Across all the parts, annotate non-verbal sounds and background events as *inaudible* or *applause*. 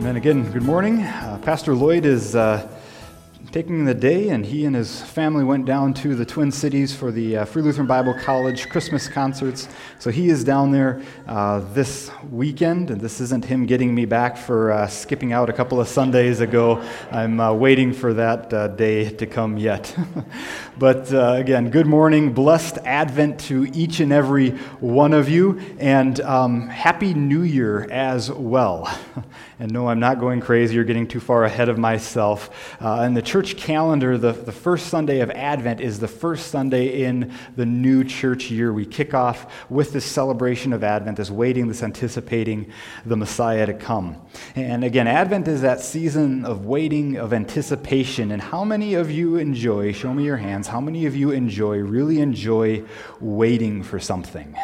Then again, good morning. Uh, Pastor Lloyd is. Uh, taking the day, and he and his family went down to the Twin Cities for the uh, Free Lutheran Bible College Christmas concerts. So he is down there uh, this weekend, and this isn't him getting me back for uh, skipping out a couple of Sundays ago. I'm uh, waiting for that uh, day to come yet. *laughs* but uh, again, good morning, blessed Advent to each and every one of you, and um, Happy New Year as well. *laughs* and no, I'm not going crazy or getting too far ahead of myself. and the church church calendar, the, the first Sunday of Advent is the first Sunday in the new church year. We kick off with this celebration of Advent, this waiting, this anticipating the Messiah to come. And again, Advent is that season of waiting, of anticipation. And how many of you enjoy, show me your hands, how many of you enjoy, really enjoy waiting for something?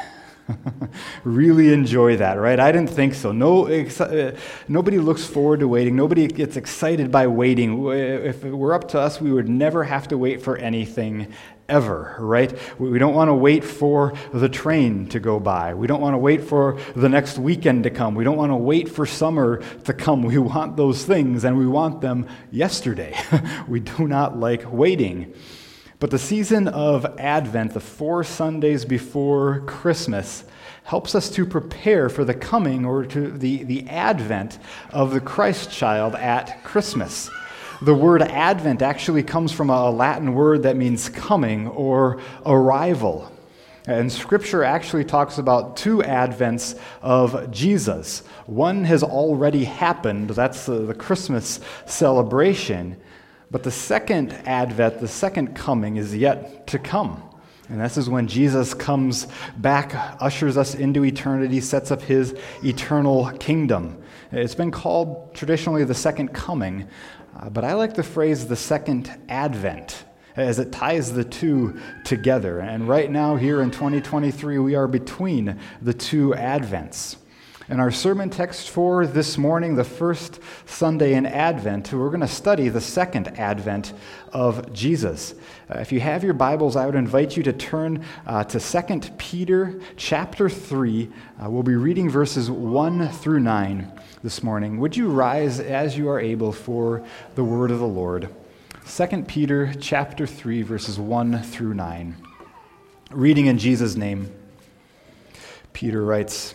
*laughs* really enjoy that, right? I didn't think so. No, uh, nobody looks forward to waiting. Nobody gets excited by waiting. If it were up to us, we would never have to wait for anything ever, right? We don't want to wait for the train to go by. We don't want to wait for the next weekend to come. We don't want to wait for summer to come. We want those things and we want them yesterday. *laughs* we do not like waiting. But the season of Advent, the four Sundays before Christmas, helps us to prepare for the coming or to the, the advent of the Christ child at Christmas. The word advent actually comes from a Latin word that means coming or arrival. And scripture actually talks about two advents of Jesus. One has already happened, that's the, the Christmas celebration. But the second advent, the second coming, is yet to come. And this is when Jesus comes back, ushers us into eternity, sets up his eternal kingdom. It's been called traditionally the second coming, uh, but I like the phrase the second advent as it ties the two together. And right now, here in 2023, we are between the two advents. In our sermon text for this morning, the first Sunday in Advent, we're going to study the second Advent of Jesus. Uh, if you have your Bibles, I would invite you to turn uh, to 2 Peter chapter 3. Uh, we'll be reading verses 1 through 9 this morning. Would you rise as you are able for the word of the Lord? 2 Peter chapter 3, verses 1 through 9. Reading in Jesus' name, Peter writes,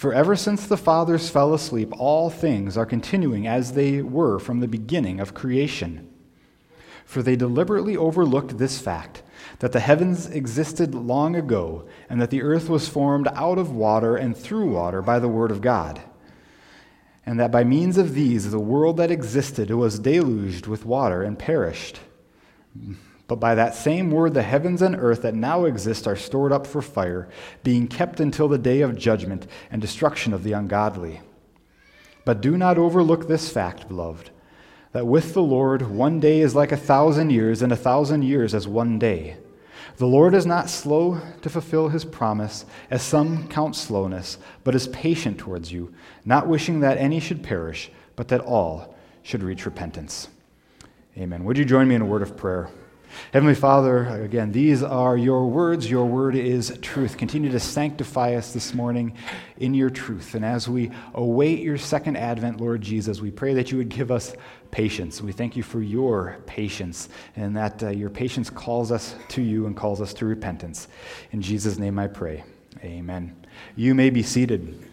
For ever since the fathers fell asleep, all things are continuing as they were from the beginning of creation. For they deliberately overlooked this fact that the heavens existed long ago, and that the earth was formed out of water and through water by the word of God. And that by means of these, the world that existed was deluged with water and perished. But by that same word, the heavens and earth that now exist are stored up for fire, being kept until the day of judgment and destruction of the ungodly. But do not overlook this fact, beloved, that with the Lord one day is like a thousand years, and a thousand years as one day. The Lord is not slow to fulfill his promise, as some count slowness, but is patient towards you, not wishing that any should perish, but that all should reach repentance. Amen. Would you join me in a word of prayer? Heavenly Father, again, these are your words. Your word is truth. Continue to sanctify us this morning in your truth. And as we await your second advent, Lord Jesus, we pray that you would give us patience. We thank you for your patience and that uh, your patience calls us to you and calls us to repentance. In Jesus' name I pray. Amen. You may be seated.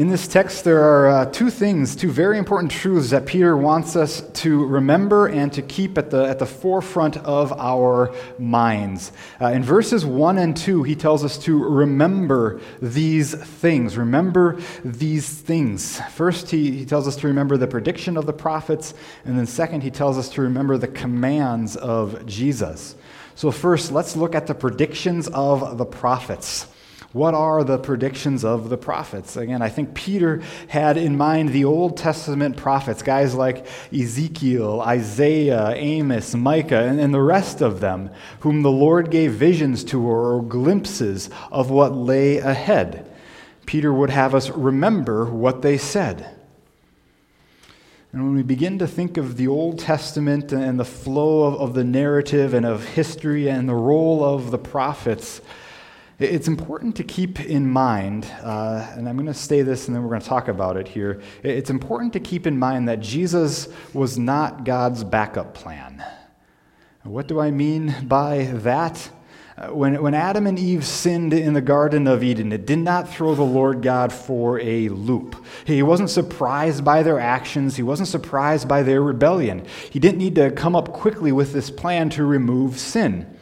In this text, there are uh, two things, two very important truths that Peter wants us to remember and to keep at the, at the forefront of our minds. Uh, in verses 1 and 2, he tells us to remember these things. Remember these things. First, he, he tells us to remember the prediction of the prophets, and then second, he tells us to remember the commands of Jesus. So, first, let's look at the predictions of the prophets. What are the predictions of the prophets? Again, I think Peter had in mind the Old Testament prophets, guys like Ezekiel, Isaiah, Amos, Micah, and, and the rest of them, whom the Lord gave visions to or glimpses of what lay ahead. Peter would have us remember what they said. And when we begin to think of the Old Testament and the flow of, of the narrative and of history and the role of the prophets, it's important to keep in mind, uh, and I'm going to say this and then we're going to talk about it here. It's important to keep in mind that Jesus was not God's backup plan. What do I mean by that? Uh, when, when Adam and Eve sinned in the Garden of Eden, it did not throw the Lord God for a loop. He wasn't surprised by their actions, he wasn't surprised by their rebellion. He didn't need to come up quickly with this plan to remove sin.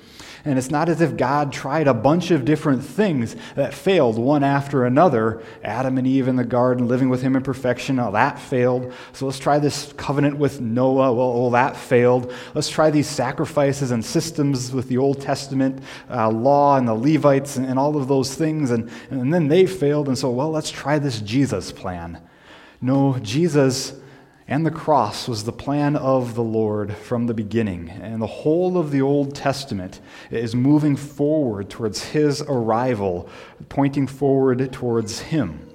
And it's not as if God tried a bunch of different things that failed one after another. Adam and Eve in the garden, living with him in perfection, oh, that failed. So let's try this covenant with Noah. Well, well that failed. Let's try these sacrifices and systems with the Old Testament uh, law and the Levites and, and all of those things. And, and then they failed. And so, well, let's try this Jesus plan. No, Jesus and the cross was the plan of the Lord from the beginning. And the whole of the Old Testament is moving forward towards his arrival, pointing forward towards him.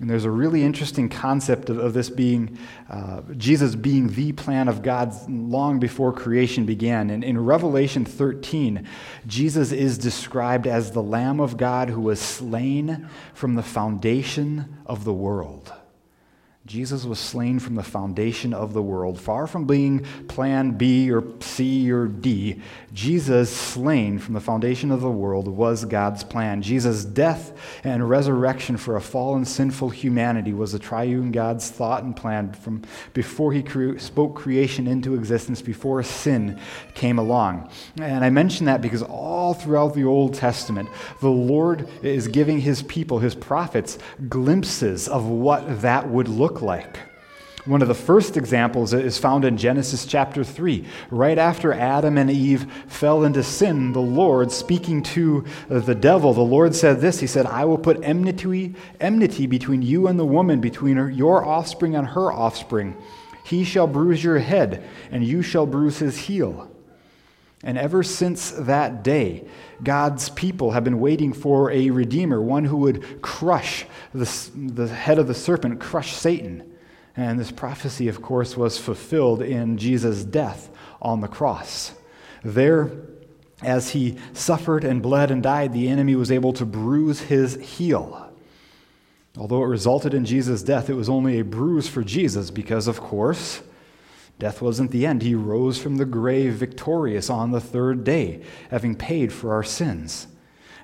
And there's a really interesting concept of, of this being uh, Jesus being the plan of God long before creation began. And in Revelation 13, Jesus is described as the Lamb of God who was slain from the foundation of the world. Jesus was slain from the foundation of the world. Far from being plan B or C or D, Jesus slain from the foundation of the world was God's plan. Jesus' death and resurrection for a fallen, sinful humanity was the triune God's thought and plan from before he cre- spoke creation into existence, before sin came along. And I mention that because all throughout the Old Testament, the Lord is giving his people, his prophets, glimpses of what that would look like. One of the first examples is found in Genesis chapter 3. Right after Adam and Eve fell into sin, the Lord, speaking to uh, the devil, the Lord said this He said, I will put enmity, enmity between you and the woman, between her, your offspring and her offspring. He shall bruise your head, and you shall bruise his heel. And ever since that day, God's people have been waiting for a redeemer, one who would crush the, the head of the serpent, crush Satan. And this prophecy, of course, was fulfilled in Jesus' death on the cross. There, as he suffered and bled and died, the enemy was able to bruise his heel. Although it resulted in Jesus' death, it was only a bruise for Jesus because, of course, Death wasn't the end. He rose from the grave victorious on the third day, having paid for our sins.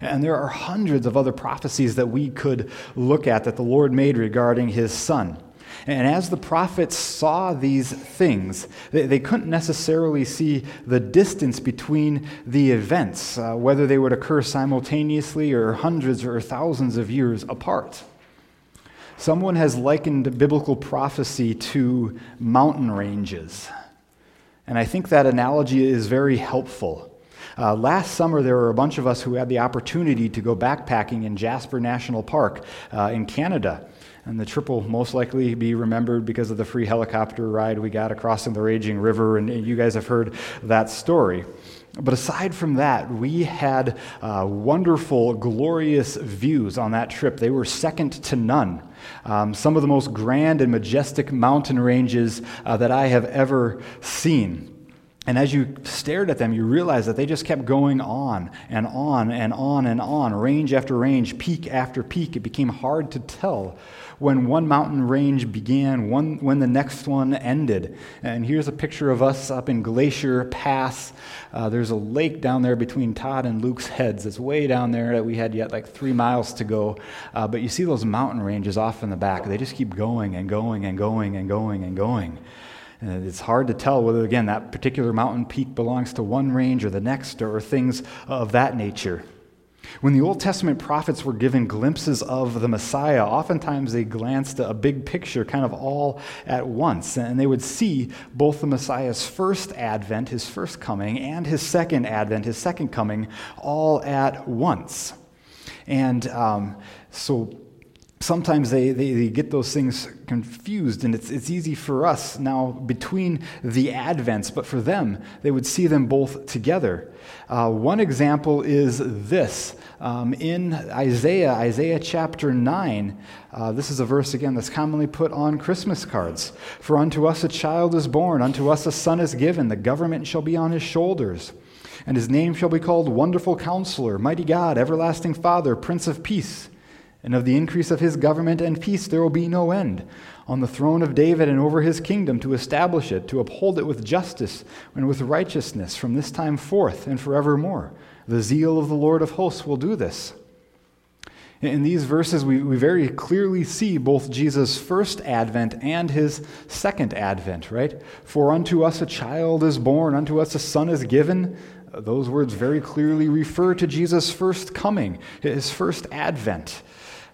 And there are hundreds of other prophecies that we could look at that the Lord made regarding his son. And as the prophets saw these things, they, they couldn't necessarily see the distance between the events, uh, whether they would occur simultaneously or hundreds or thousands of years apart. Someone has likened biblical prophecy to mountain ranges. And I think that analogy is very helpful. Uh, last summer, there were a bunch of us who had the opportunity to go backpacking in Jasper National Park uh, in Canada. And the trip will most likely be remembered because of the free helicopter ride we got across in the raging river, and you guys have heard that story. But aside from that, we had uh, wonderful, glorious views on that trip. They were second to none. Um, some of the most grand and majestic mountain ranges uh, that I have ever seen. And as you stared at them, you realized that they just kept going on and on and on and on, range after range, peak after peak. It became hard to tell when one mountain range began, one, when the next one ended. And here's a picture of us up in Glacier Pass. Uh, there's a lake down there between Todd and Luke's heads. It's way down there that we had yet like three miles to go. Uh, but you see those mountain ranges off in the back. They just keep going and going and going and going and going. And it's hard to tell whether, again, that particular mountain peak belongs to one range or the next or things of that nature. When the Old Testament prophets were given glimpses of the Messiah, oftentimes they glanced at a big picture kind of all at once. And they would see both the Messiah's first advent, his first coming, and his second advent, his second coming, all at once. And um, so sometimes they, they, they, get those things confused, and it's, it's easy for us now between the advents, but for them, they would see them both together. Uh, one example is this. Um, in Isaiah, Isaiah chapter 9, uh, this is a verse again that's commonly put on Christmas cards. For unto us a child is born, unto us a son is given, the government shall be on his shoulders. And his name shall be called Wonderful Counselor, Mighty God, Everlasting Father, Prince of Peace. And of the increase of his government and peace there will be no end on the throne of David and over his kingdom to establish it, to uphold it with justice and with righteousness from this time forth and forevermore. The zeal of the Lord of hosts will do this. In these verses, we, we very clearly see both Jesus' first advent and his second advent, right? For unto us a child is born, unto us a son is given. Those words very clearly refer to Jesus' first coming, his first advent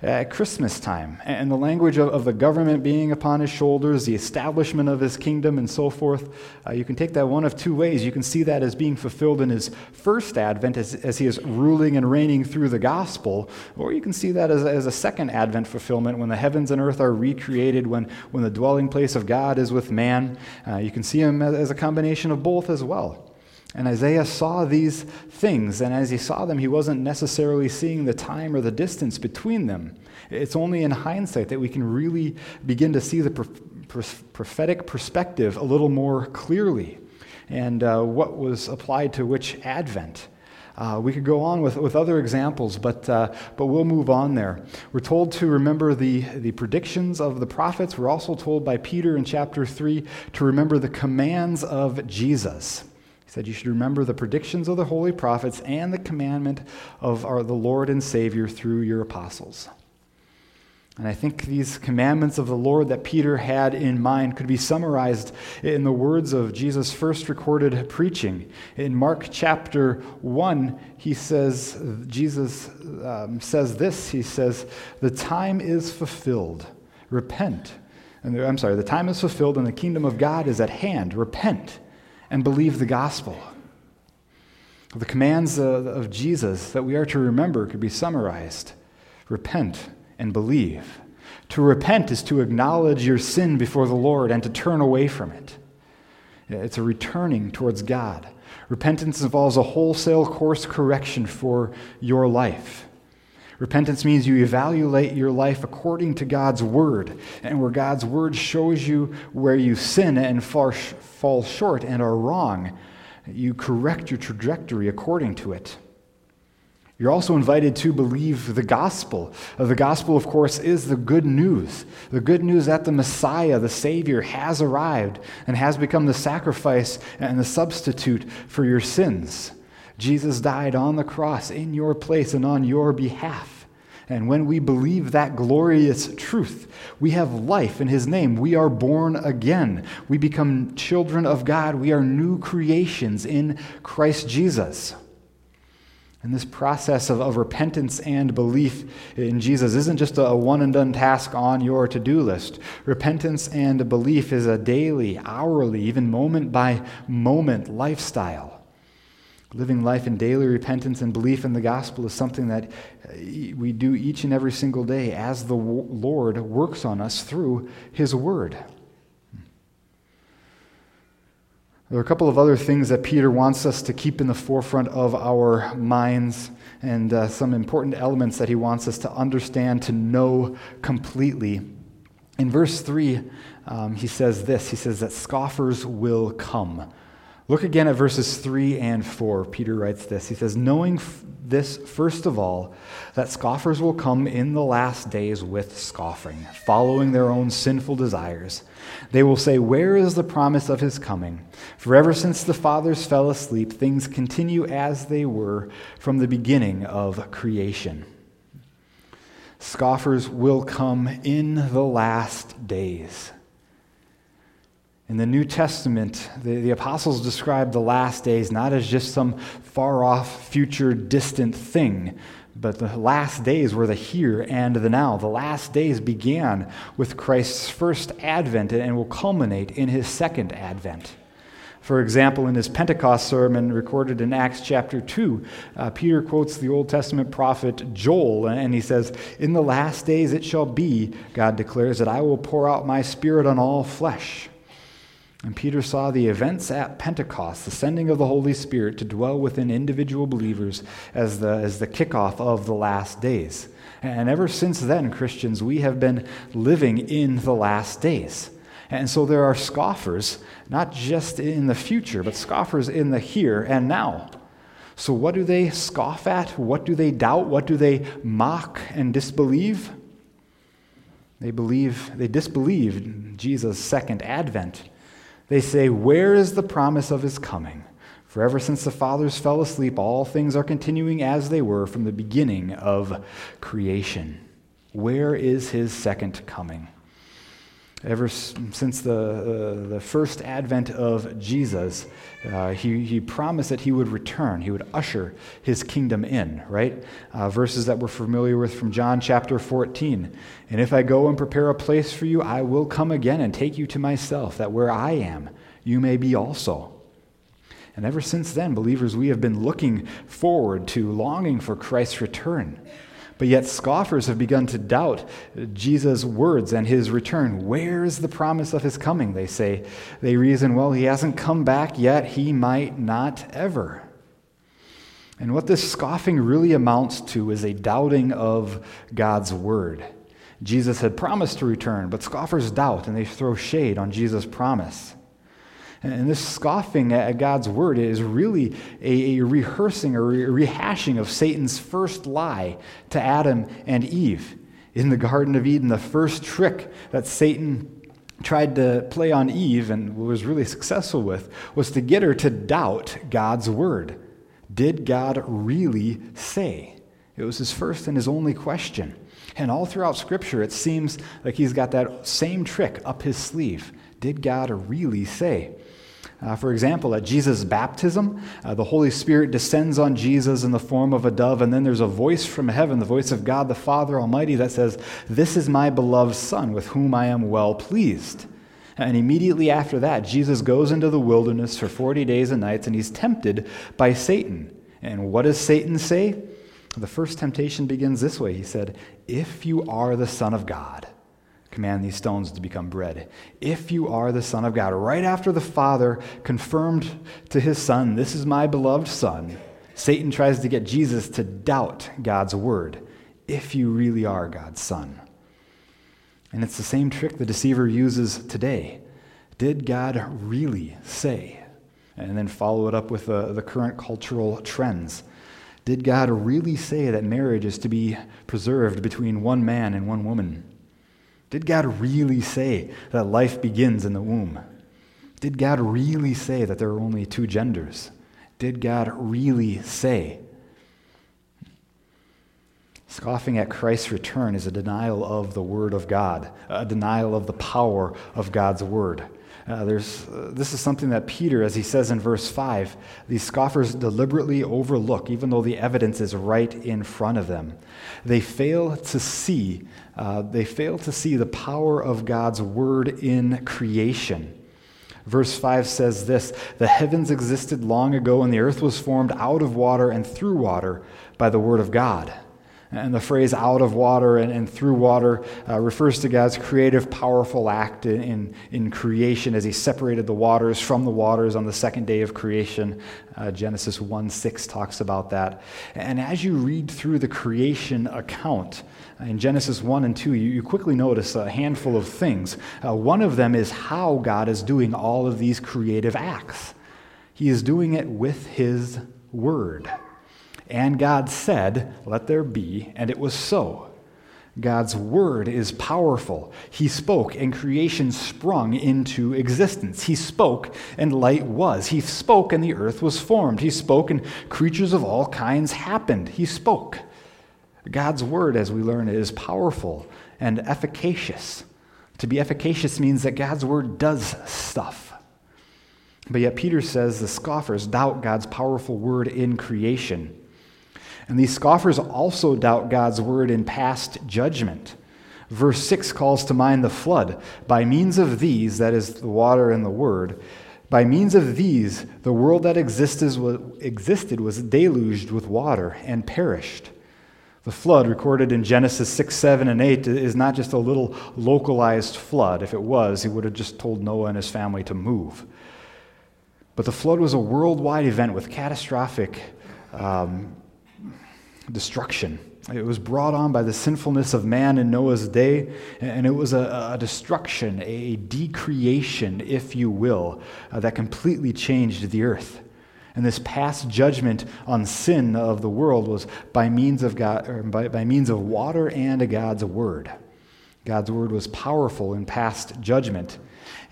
at Christmas time. And the language of, of, the government being upon his shoulders, the establishment of his kingdom, and so forth, uh, you can take that one of two ways. You can see that as being fulfilled in his first advent as, as he is ruling and reigning through the gospel, or you can see that as, as a second advent fulfillment when the heavens and earth are recreated, when, when the dwelling place of God is with man. Uh, you can see him as, as a combination of both as well. And Isaiah saw these things, and as he saw them, he wasn't necessarily seeing the time or the distance between them. It's only in hindsight that we can really begin to see the prophetic perspective a little more clearly and uh, what was applied to which advent. Uh, we could go on with, with other examples, but, uh, but we'll move on there. We're told to remember the, the predictions of the prophets. We're also told by Peter in chapter 3 to remember the commands of Jesus said you should remember the predictions of the holy prophets and the commandment of our, the Lord and Savior through your apostles. And I think these commandments of the Lord that Peter had in mind could be summarized in the words of Jesus' first recorded preaching. In Mark chapter 1, he says, Jesus um, says this He says, The time is fulfilled. Repent. And I'm sorry, the time is fulfilled and the kingdom of God is at hand. Repent and believe the gospel. The commands of Jesus that we are to remember could be summarized repent and believe. To repent is to acknowledge your sin before the Lord and to turn away from it. It's a returning towards God. Repentance involves a wholesale course correction for your life. Repentance means you evaluate your life according to God's word, and where God's word shows you where you sin and fall, short and are wrong, you correct your trajectory according to it. You're also invited to believe the gospel. Uh, the gospel, of course, is the good news. The good news that the Messiah, the Savior, has arrived and has become the sacrifice and the substitute for your sins. Jesus died on the cross in your place and on your behalf. And when we believe that glorious truth, we have life in His name. We are born again. We become children of God. We are new creations in Christ Jesus. And this process of, of repentance and belief in Jesus isn't just a one and done task on your to do list. Repentance and belief is a daily, hourly, even moment by moment lifestyle. Living life in daily repentance and belief in the gospel is something that uh, we do each and every single day as the Lord works on us through His Word. There are a couple of other things that Peter wants us to keep in the forefront of our minds, and uh, some important elements that he wants us to understand, to know completely. In verse 3, um, he says this He says that scoffers will come. Look again at verses 3 and 4. Peter writes this. He says, Knowing this, first of all, that scoffers will come in the last days with scoffing, following their own sinful desires. They will say, Where is the promise of his coming? For ever since the fathers fell asleep, things continue as they were from the beginning of creation. Scoffers will come in the last days. In the New Testament, the, the, apostles describe the last days not as just some far off, future, distant thing, but the last days were the here and the now. The last days began with Christ's first advent and will culminate in his second advent. For example, in his Pentecost sermon recorded in Acts chapter 2, uh, Peter quotes the Old Testament prophet Joel, and he says, In the last days it shall be, God declares, that I will pour out my spirit on all flesh. And Peter saw the events at Pentecost, the sending of the Holy Spirit to dwell within individual believers as the, as the kickoff of the last days. And ever since then, Christians, we have been living in the last days. And so there are scoffers, not just in the future, but scoffers in the here and now. So, what do they scoff at? What do they doubt? What do they mock and disbelieve? They believe, they disbelieve Jesus' second advent. They say, Where is the promise of his coming? For ever since the fathers fell asleep, all things are continuing as they were from the beginning of creation. Where is his second coming? Ever since the, uh, the first advent of Jesus, uh, he, he promised that he would return. He would usher his kingdom in, right? Uh, verses that we're familiar with from John chapter 14. And if I go and prepare a place for you, I will come again and take you to myself, that where I am, you may be also. And ever since then, believers, we have been looking forward to, longing for Christ's return. But yet, scoffers have begun to doubt Jesus' words and his return. Where is the promise of his coming? They say. They reason, well, he hasn't come back yet. He might not ever. And what this scoffing really amounts to is a doubting of God's word. Jesus had promised to return, but scoffers doubt and they throw shade on Jesus' promise. And this scoffing at God's word is really a, rehearsing or re- rehashing of Satan's first lie to Adam and Eve. In the Garden of Eden, the first trick that Satan tried to play on Eve and was really successful with was to get her to doubt God's word. Did God really say? It was his first and his only question. And all throughout Scripture, it seems like he's got that same trick up his sleeve. Did God really say? Uh, for example, at Jesus' baptism, uh, the Holy Spirit descends on Jesus in the form of a dove, and then there's a voice from heaven, the voice of God the Father Almighty, that says, This is my beloved Son, with whom I am well pleased. And immediately after that, Jesus goes into the wilderness for 40 days and nights, and he's tempted by Satan. And what does Satan say? The first temptation begins this way He said, If you are the Son of God, command these stones to become bread. If you are the Son of God, right after the Father confirmed to his Son, This is my beloved Son, Satan tries to get Jesus to doubt God's word. If you really are God's Son. And it's the same trick the deceiver uses today. Did God really say? And then follow it up with the, the current cultural trends. Did God really say that marriage is to be preserved between one man and one woman? Did God really say that life begins in the womb? Did God really say that there are only two genders? Did God really say? Scoffing at Christ's return is a denial of the Word of God, a denial of the power of God's Word. Uh, there's, uh, this is something that Peter, as he says in verse 5, these scoffers deliberately overlook, even though the evidence is right in front of them. They fail to see uh, they fail to see the power of God's word in creation. Verse 5 says this The heavens existed long ago, and the earth was formed out of water and through water by the word of God. And the phrase out of water and, and through water uh, refers to God's creative, powerful act in, in, in, creation as He separated the waters from the waters on the second day of creation. Uh, Genesis 1 6 talks about that. And as you read through the creation account, uh, in Genesis 1 and 2, you, you quickly notice a handful of things. Uh, one of them is how God is doing all of these creative acts. He is doing it with His Word. And God said, Let there be, and it was so. God's word is powerful. He spoke, and creation sprung into existence. He spoke, and light was. He spoke, and the earth was formed. He spoke, and creatures of all kinds happened. He spoke. God's word, as we learn, is powerful and efficacious. To be efficacious means that God's word does stuff. But yet, Peter says the scoffers doubt God's powerful word in creation. And these scoffers also doubt God's word in past judgment. Verse 6 calls to mind the flood. By means of these, that is the water and the word, by means of these, the world that existed was deluged with water and perished. The flood recorded in Genesis 6, 7, and 8 is not just a little localized flood. If it was, he would have just told Noah and his family to move. But the flood was a worldwide event with catastrophic um, destruction. It was brought on by the sinfulness of man in Noah's day, and it was a, a destruction, a decreation, if you will, uh, that completely changed the earth. And this past judgment on sin of the world was by means of, God, by, by means of water and God's word. God's word was powerful in past judgment.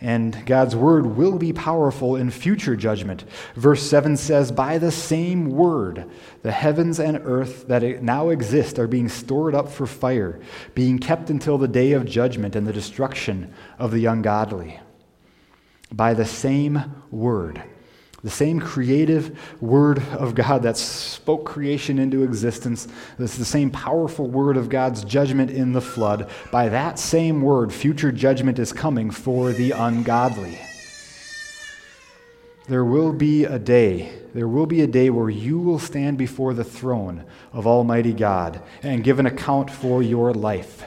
And God's word will be powerful in future judgment. Verse 7 says, By the same word, the heavens and earth that now exist are being stored up for fire, being kept until the day of judgment and the destruction of the ungodly. By the same word. The same creative word of God that spoke creation into existence, this the same powerful word of God's judgment in the flood. By that same word, future judgment is coming for the ungodly. There will be a day, there will be a day where you will stand before the throne of Almighty God and give an account for your life.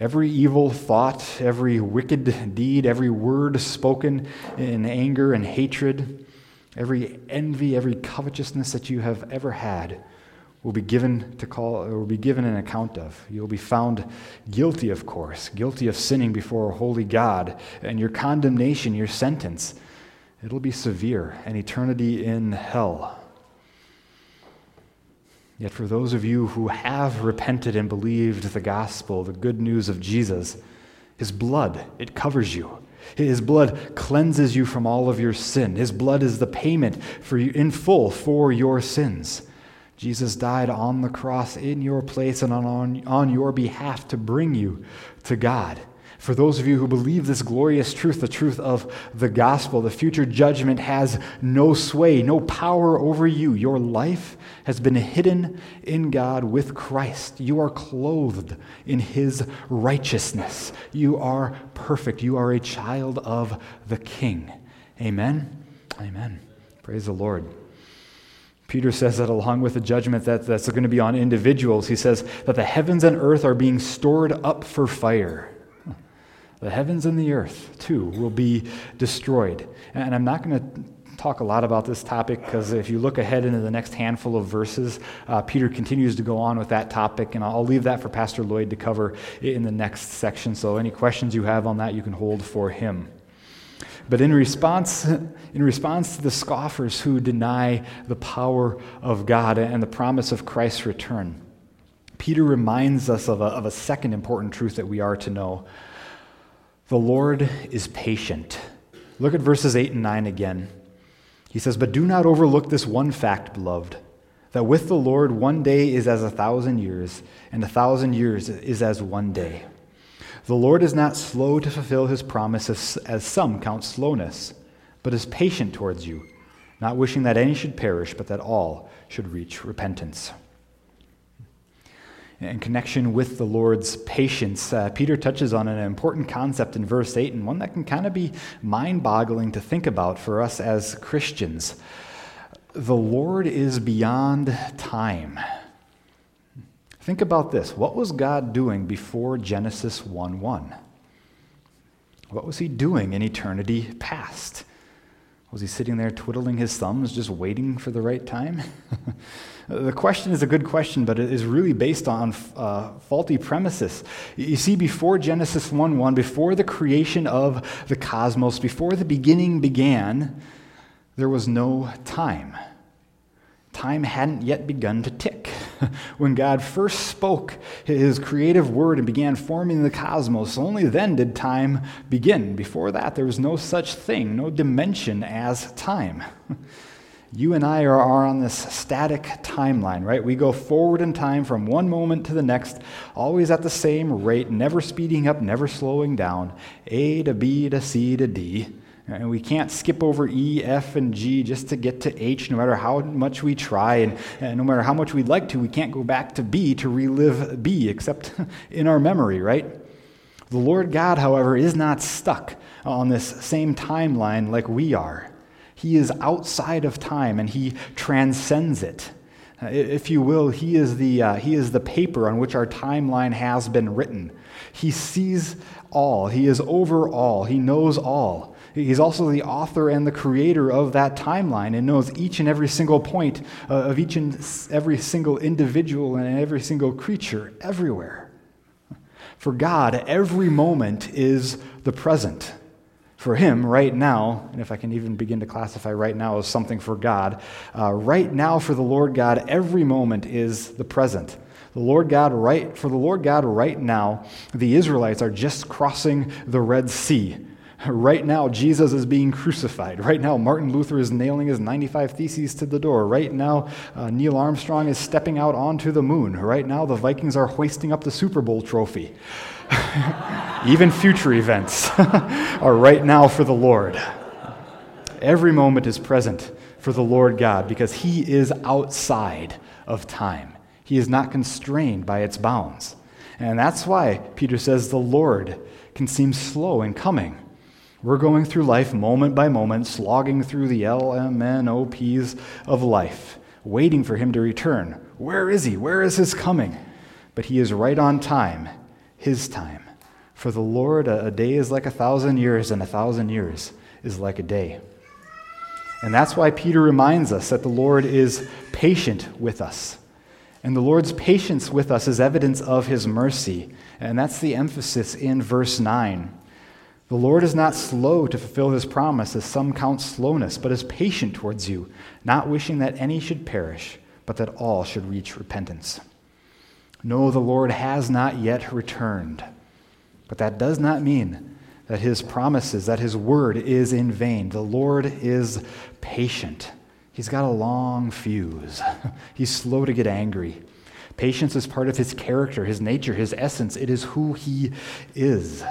Every evil thought, every wicked deed, every word spoken in anger and hatred, every envy, every covetousness that you have ever had will be given to call will be given an account of. You'll be found guilty, of course, guilty of sinning before a holy God, and your condemnation, your sentence, it'll be severe, an eternity in hell. Yet, for those of you who have repented and believed the gospel, the good news of Jesus, his blood, it covers you. His blood cleanses you from all of your sin. His blood is the payment for you in full for your sins. Jesus died on the cross in your place and on, on your behalf to bring you to God. For those of you who believe this glorious truth, the truth of the gospel, the future judgment has no sway, no power over you. Your life has been hidden in God with Christ. You are clothed in his righteousness. You are perfect. You are a child of the King. Amen. Amen. Praise the Lord. Peter says that along with the judgment that, that's going to be on individuals, he says that the heavens and earth are being stored up for fire. The heavens and the earth, too, will be destroyed. And I'm not going to talk a lot about this topic because if you look ahead into the next handful of verses, uh, Peter continues to go on with that topic, and I'll leave that for Pastor Lloyd to cover in the next section. So any questions you have on that, you can hold for him. But in response, in response to the scoffers who deny the power of God and the promise of Christ's return, Peter reminds us of a, of a second important truth that we are to know. The Lord is patient. Look at verses 8 and 9 again. He says, But do not overlook this one fact, beloved, that with the Lord one day is as a thousand years, and a thousand years is as one day. The Lord is not slow to fulfill his promises, as some count slowness, but is patient towards you, not wishing that any should perish, but that all should reach repentance in connection with the Lord's patience, uh, Peter touches on an important concept in verse 8, and one that can kind of be mind boggling to think about for us as Christians. The Lord is beyond time. Think about this. What was God doing before Genesis 1 1? What was he doing in eternity past? Was he sitting there twiddling his thumbs, just waiting for the right time? *laughs* the question is a good question, but it is really based on uh, faulty premises. You see, before Genesis 1 1, before the creation of the cosmos, before the beginning began, there was no time. Time hadn't yet begun to tick. *laughs* when God first spoke his creative word and began forming the cosmos, only then did time begin. Before that, there was no such thing, no dimension as time. *laughs* You and I are, on this static timeline, right? We go forward in time from one moment to the next, always at the same rate, never speeding up, never slowing down. A to B to C to D. And we can't skip over E, F, and G just to get to H, no matter how much we try. And, and, no matter how much we'd like to, we can't go back to B to relive B, except *laughs* in our memory, right? The Lord God, however, is not stuck on this same timeline like we are. He is outside of time and he transcends it. Uh, if you will, he is, the, uh, he is the paper on which our timeline has been written. He sees all, he is over all, he knows all. He's also the author and the creator of that timeline and knows each and every single point uh, of each and every single individual and every single creature everywhere. For God, every moment is the present. For Him, right now, and if I can even begin to classify right now as something for God, uh, right now for the Lord God, every moment is the present. The Lord God, right for the Lord God, right now, the Israelites are just crossing the Red Sea. *laughs* Right now, Jesus is being crucified. Right now, Martin Luther is nailing his 95 Theses to the door. Right now, uh, Neil Armstrong is stepping out onto the moon. Right now, the Vikings are hoisting up the Super Bowl trophy. *laughs* Even future events *laughs* are right now for the Lord. Every moment is present for the Lord God because He is outside of time. He is not constrained by its bounds. And that's why Peter says the Lord can seem slow in coming. We're going through life moment by moment, slogging through the LMNOPs of life, waiting for him to return. Where is he? Where is his coming? But he is right on time, his time. For the Lord, a, day is like a thousand years, and a thousand years is like a day. And that's why Peter reminds us that the Lord is patient with us. And the Lord's patience with us is evidence of his mercy. And that's the emphasis in verse 9. The Lord is not slow to fulfill his promise, as some count slowness, but is patient towards you, not wishing that any should perish, but that all should reach repentance. No, the Lord has not yet returned, but that does not mean that his promises, that his word is in vain. The Lord is patient. He's got a long fuse. *laughs* He's slow to get angry. Patience is part of his character, his nature, his essence. It is who he is.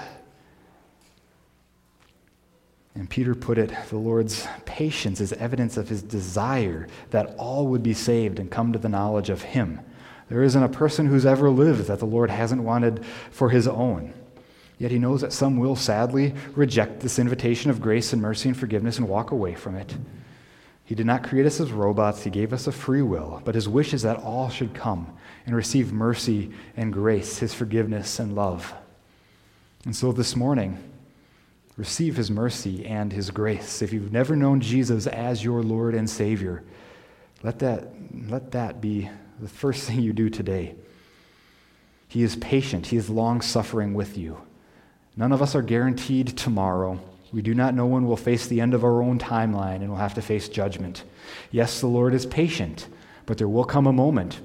And Peter put it the Lord's patience is evidence of his desire that all would be saved and come to the knowledge of him. There isn't a person who's ever lived that the Lord hasn't wanted for his own. Yet he knows that some will sadly reject this invitation of grace and mercy and forgiveness and walk away from it. He did not create us as robots, he gave us a free will, but his wish is that all should come and receive mercy and grace, his forgiveness and love. And so this morning, receive his mercy and his grace. If you've never known Jesus as your Lord and Savior, let that, let that be the first thing you do today. He is patient, he is long suffering with you. None of us are guaranteed tomorrow. We do not know when we'll face the end of our own timeline and we'll have to face judgment. Yes, the Lord is patient, but there will come a moment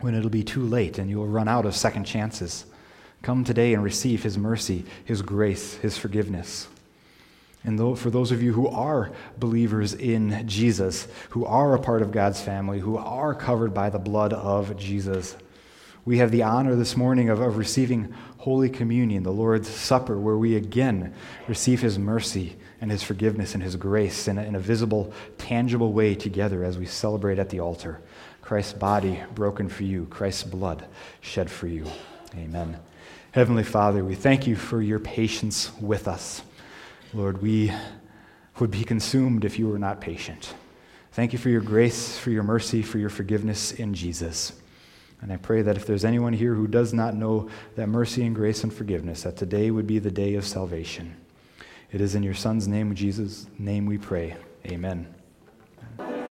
when it'll be too late and you'll run out of second chances. Come today and receive His mercy, His grace, His forgiveness. And for those of you who are believers in Jesus, who are a part of God's family, who are covered by the blood of Jesus, we have the honor this morning of, of receiving Holy Communion, the Lord's Supper, where we again receive His mercy and His forgiveness and His grace in a, in a visible, tangible way together as we celebrate at the altar. Christ's body broken for you, Christ's blood shed for you. Amen. Heavenly Father, we thank you for your patience with us. Lord, we would be consumed if you were not patient. Thank you for your grace, for your mercy, for your forgiveness in Jesus. And I pray that if there's anyone here who does not know that mercy and grace and forgiveness, that today would be the day of salvation. It is in your Son's name, Jesus' name, we pray. Amen.